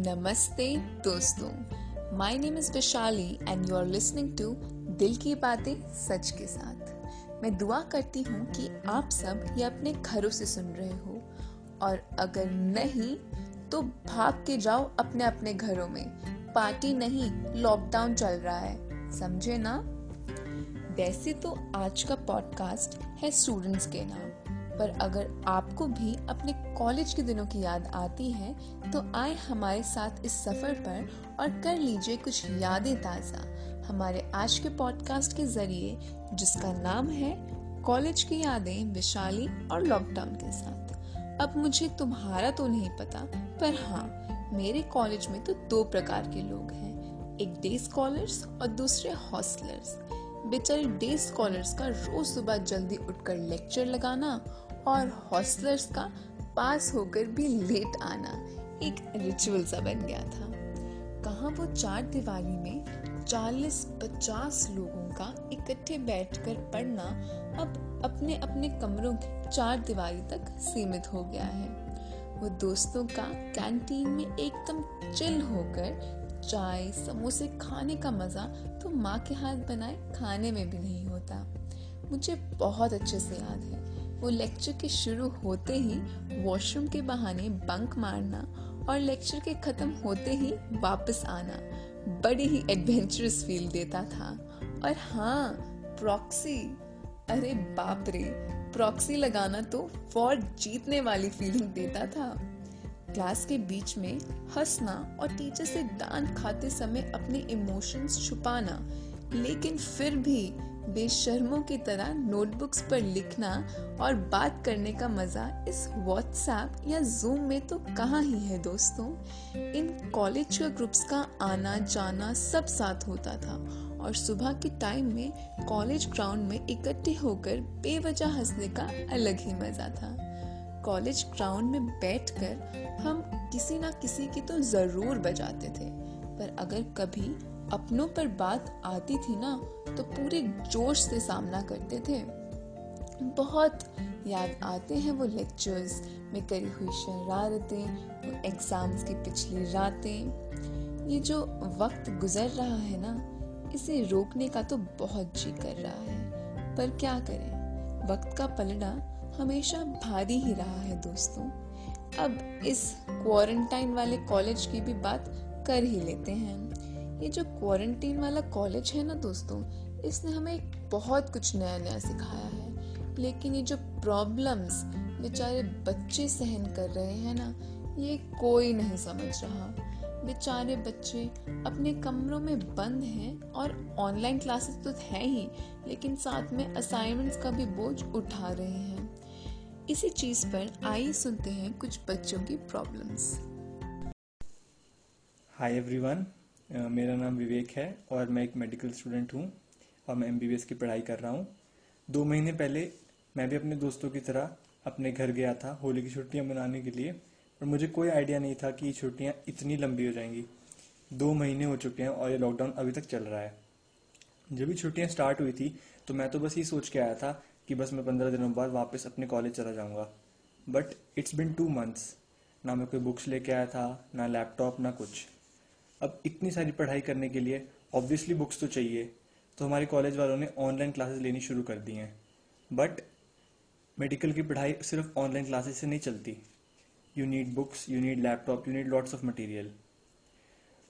नमस्ते दोस्तों। My name is Vishali and you are listening to दिल की बातें सच के साथ। मैं दुआ करती हूँ कि आप सब ये अपने घरों से सुन रहे हो। और अगर नहीं तो भाग के जाओ अपने अपने घरों में। पार्टी नहीं लॉकडाउन चल रहा है। समझे ना? वैसे तो आज का पॉडकास्ट है स्टूडेंट्स के नाम। पर अगर आपको भी अपने कॉलेज के दिनों की याद आती है तो आए हमारे साथ इस सफ़र पर और कर लीजिए कुछ यादें ताज़ा। हमारे आज के पॉडकास्ट के ज़रिए, जिसका नाम है कॉलेज की यादें विशाली और लॉकडाउन के साथ। अब मुझे तुम्हारा तो नहीं पता, पर हाँ मेरे कॉलेज में तो दो प्रकार के लोग हैं, एक डे स्कॉलर्स और दूसरे हॉस्टलर्स बेचारे डे स्कॉलर्स का रोज सुबह जल्दी उठकर लेक्चर लगाना और हॉस्टलर्स का पास होकर भी लेट आना एक रिचुअल सा बन गया था। कहा वो चार दिवाली में चालीस पचास लोगों का इकट्ठे बैठकर पढ़ना अब अपने अपने कमरों की चार दिवाली तक सीमित हो गया है। वो दोस्तों का कैंटीन में एकदम चिल होकर चाय, समोसे खाने का मज़ा तो माँ के हाथ बनाए खाने में भी नहीं होता। मुझे बहुत अच्छे से याद है वो लेक्चर के शुरू होते ही वॉशरूम के बहाने बंक मारना और लेक्चर के खत्म होते ही वापस आना बड़ी ही एडवेंचरस फील देता था। और हाँ प्रॉक्सी अरे बाप रे प्रॉक्सी लगाना तो फॉर जीतने वाली फीलिंग देता था। क्लास के बीच में हंसना और टीचर से डांट खाते समय अपने इमोशंस छुपाना, लेकिन फिर भी बेशर्मों की तरह नोटबुक्स पर लिखना और बात करने का मज़ा इस व्हाट्सएप या जूम में तो कहाँ ही है दोस्तों? इन कॉलेज के ग्रुप्स का आना जाना सब साथ होता था और सुबह के टाइम में कॉलेज ग्राउंड में इकट्ठे होकर बेवजह हंसने का अलग ही मज़ा था। कॉलेज ग्राउंड में बैठकर हम किसी ना किसी की तो ज़रूर बजाते थे, पर अगर कभी अपनों पर बात आती थी ना तो पूरे जोश से सामना करते थे। बहुत याद आते हैं वो लेक्चर्स में करी हुई शरारतें, वो एग्ज़ाम्स की पिछली रातें। ये जो वक्त गुजर रहा है ना, इसे रोकने का तो बहुत जी कर रहा है। पर क्या करें? वक्त का पलड़ा हमेशा भारी ही रहा है दोस्तों। अब इस क्वारंटाइन वाले कॉलेज की भी बात कर ही लेते हैं। ये जो क्वारंटीन वाला कॉलेज है ना दोस्तों, इसने हमें बहुत कुछ नया नया सिखाया है। लेकिन ये जो प्रॉब्लम्स बेचारे बच्चे सहन कर रहे हैं ना, ये कोई नहीं समझ रहा। बेचारे बच्चे अपने कमरों में बंद हैं और ऑनलाइन क्लासेस तो है ही, लेकिन साथ में असाइनमेंट्स का भी बोझ उठा रहे हैं। इसी चीज़ पर आइए सुनते हैं कुछ बच्चों की प्रॉब्लम्स हाय एवरीवन मेरा नाम विवेक है और मैं एक मेडिकल स्टूडेंट हूँ और मैं एमबीबीएस की पढ़ाई कर रहा हूँ। दो महीने पहले मैं भी अपने दोस्तों की तरह अपने घर गया था होली की छुट्टियाँ मनाने के लिए और मुझे कोई आइडिया नहीं था कि ये छुट्टियाँ इतनी लंबी हो जाएँगी। दो महीने हो चुके हैं और ये लॉकडाउन अभी तक चल रहा है। जब भी छुट्टियाँ स्टार्ट हुई थी तो मैं तो बस ये सोच के आया था कि बस मैं पंद्रह दिनों बाद वापस अपने कॉलेज चला जाऊँगा। But it's been two months ना मैं कोई बुक्स लेके आया था, ना लैपटॉप ना कुछ। अब इतनी सारी पढ़ाई करने के लिए ऑब्वियसली बुक्स तो चाहिए तो हमारे कॉलेज वालों ने ऑनलाइन क्लासेस लेनी शुरू कर दी हैं। बट मेडिकल की पढ़ाई सिर्फ़ ऑनलाइन क्लासेस से नहीं चलती। You need books you need laptop you need lots of material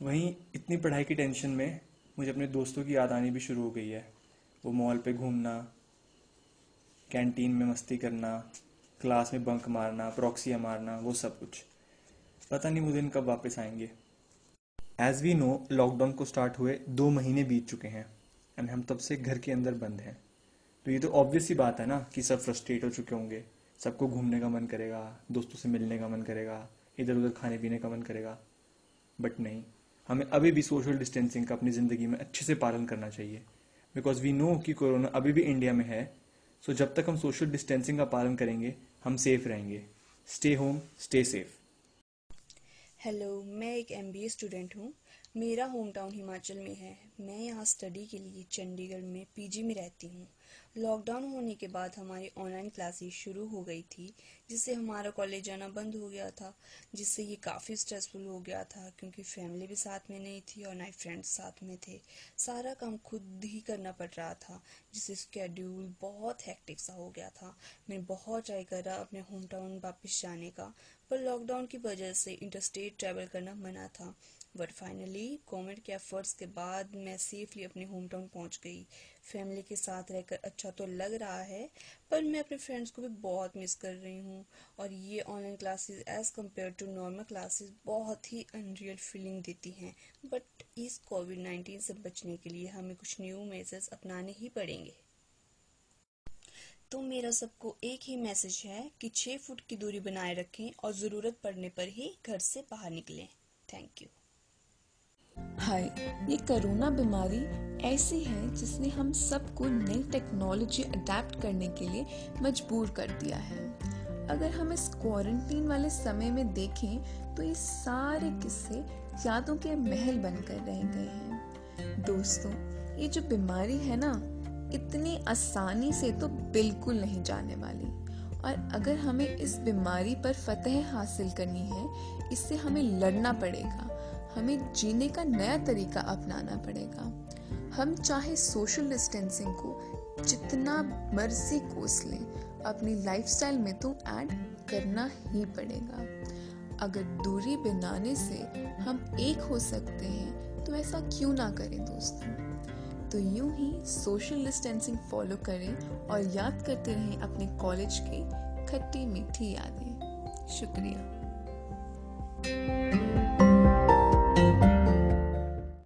वहीं इतनी पढ़ाई की टेंशन में मुझे अपने दोस्तों की याद आनी भी शुरू हो गई है। वो मॉल पे घूमना कैंटीन में मस्ती करना क्लास में बंक मारना प्रॉक्सिया मारना, वो सब कुछ। पता नहीं वो दिन कब वापस आएँगे। एज वी नो लॉकडाउन को स्टार्ट हुए दो महीने बीत चुके हैं एंड हम तब से घर के अंदर बंद हैं। तो ये तो ऑब्वियस ही बात है ना, कि सब फ्रस्ट्रेट हो चुके होंगे। सबको घूमने का मन करेगा, दोस्तों से मिलने का मन करेगा इधर उधर खाने पीने का मन करेगा। बट नहीं, हमें अभी भी सोशल डिस्टेंसिंग का अपनी ज़िंदगी में अच्छे से पालन करना चाहिए। बिकॉज़ वी नो कि कोरोना अभी भी इंडिया में है सो so जब तक हम सोशल डिस्टेंसिंग का पालन करेंगे, हम सेफ़ रहेंगे। Stay home stay safe hello मैं एक एम स्टूडेंट हूँ। मेरा होम टाउन हिमाचल में है। मैं यहाँ स्टडी के लिए चंडीगढ़ में पीजी में रहती हूँ। लॉकडाउन होने के बाद हमारी ऑनलाइन क्लासेस शुरू हो गई थी, जिससे हमारा कॉलेज जाना बंद हो गया था, जिससे ये काफ़ी स्ट्रेसफुल हो गया था, क्योंकि फैमिली भी साथ में नहीं थी और ना ही फ्रेंड्स साथ में थे। सारा काम खुद ही करना पड़ रहा था, जिससे स्केड्यूल बहुत हैक्टिक सा हो गया था। मैंने बहुत ट्राई करा अपने होम टाउन वापस जाने का, पर लॉकडाउन की वजह से इंटरस्टेट ट्रैवल करना मना था। बट फाइनली गवर्नमेंट के एफर्ट्स के बाद मैं सेफली अपने होम टाउन पहुँच गई। फैमिली के साथ रहकर अच्छा तो लग रहा है, पर मैं अपने फ्रेंड्स को भी बहुत मिस कर रही हूँ। और ये online classes as compare to normal classes बहुत ही अनरियल फीलिंग देती हैं। बट इस कोविड नाइन्टीन से बचने के लिए हमें कुछ न्यू मेजर्स अपनाने ही पड़ेंगे। तो मेरा सबको एक ही मैसेज है कि छः फुट की दूरी बनाए रखें और ज़रूरत पड़ने पर ही घर से बाहर निकलें। थैंक यू हाय, ये कोरोना बीमारी ऐसी है जिसने हम सबको नई टेक्नोलॉजी अडेप्ट करने के लिए मजबूर कर दिया है। अगर हम इस क्वारंटीन वाले समय में देखें तो ये सारे किस्से यादों के महल बनकर रह गए हैं। दोस्तों, ये जो बीमारी है ना, इतनी आसानी से तो बिल्कुल नहीं जाने वाली। और अगर हमें इस बीमारी पर फतह हासिल करनी है, इससे हमें लड़ना पड़ेगा। हमें जीने का नया तरीका अपनाना पड़ेगा। हम चाहे सोशल डिस्टेंसिंग को जितना मर्ज़ी कोस लें, अपनी लाइफस्टाइल में तो ऐड करना ही पड़ेगा। अगर दूरी बनाने से हम एक हो सकते हैं तो ऐसा क्यों ना करें दोस्तों? तो यूँ ही सोशल डिस्टेंसिंग फॉलो करें और याद करते रहें अपने कॉलेज की खट्टी मीठी यादें। शुक्रिया।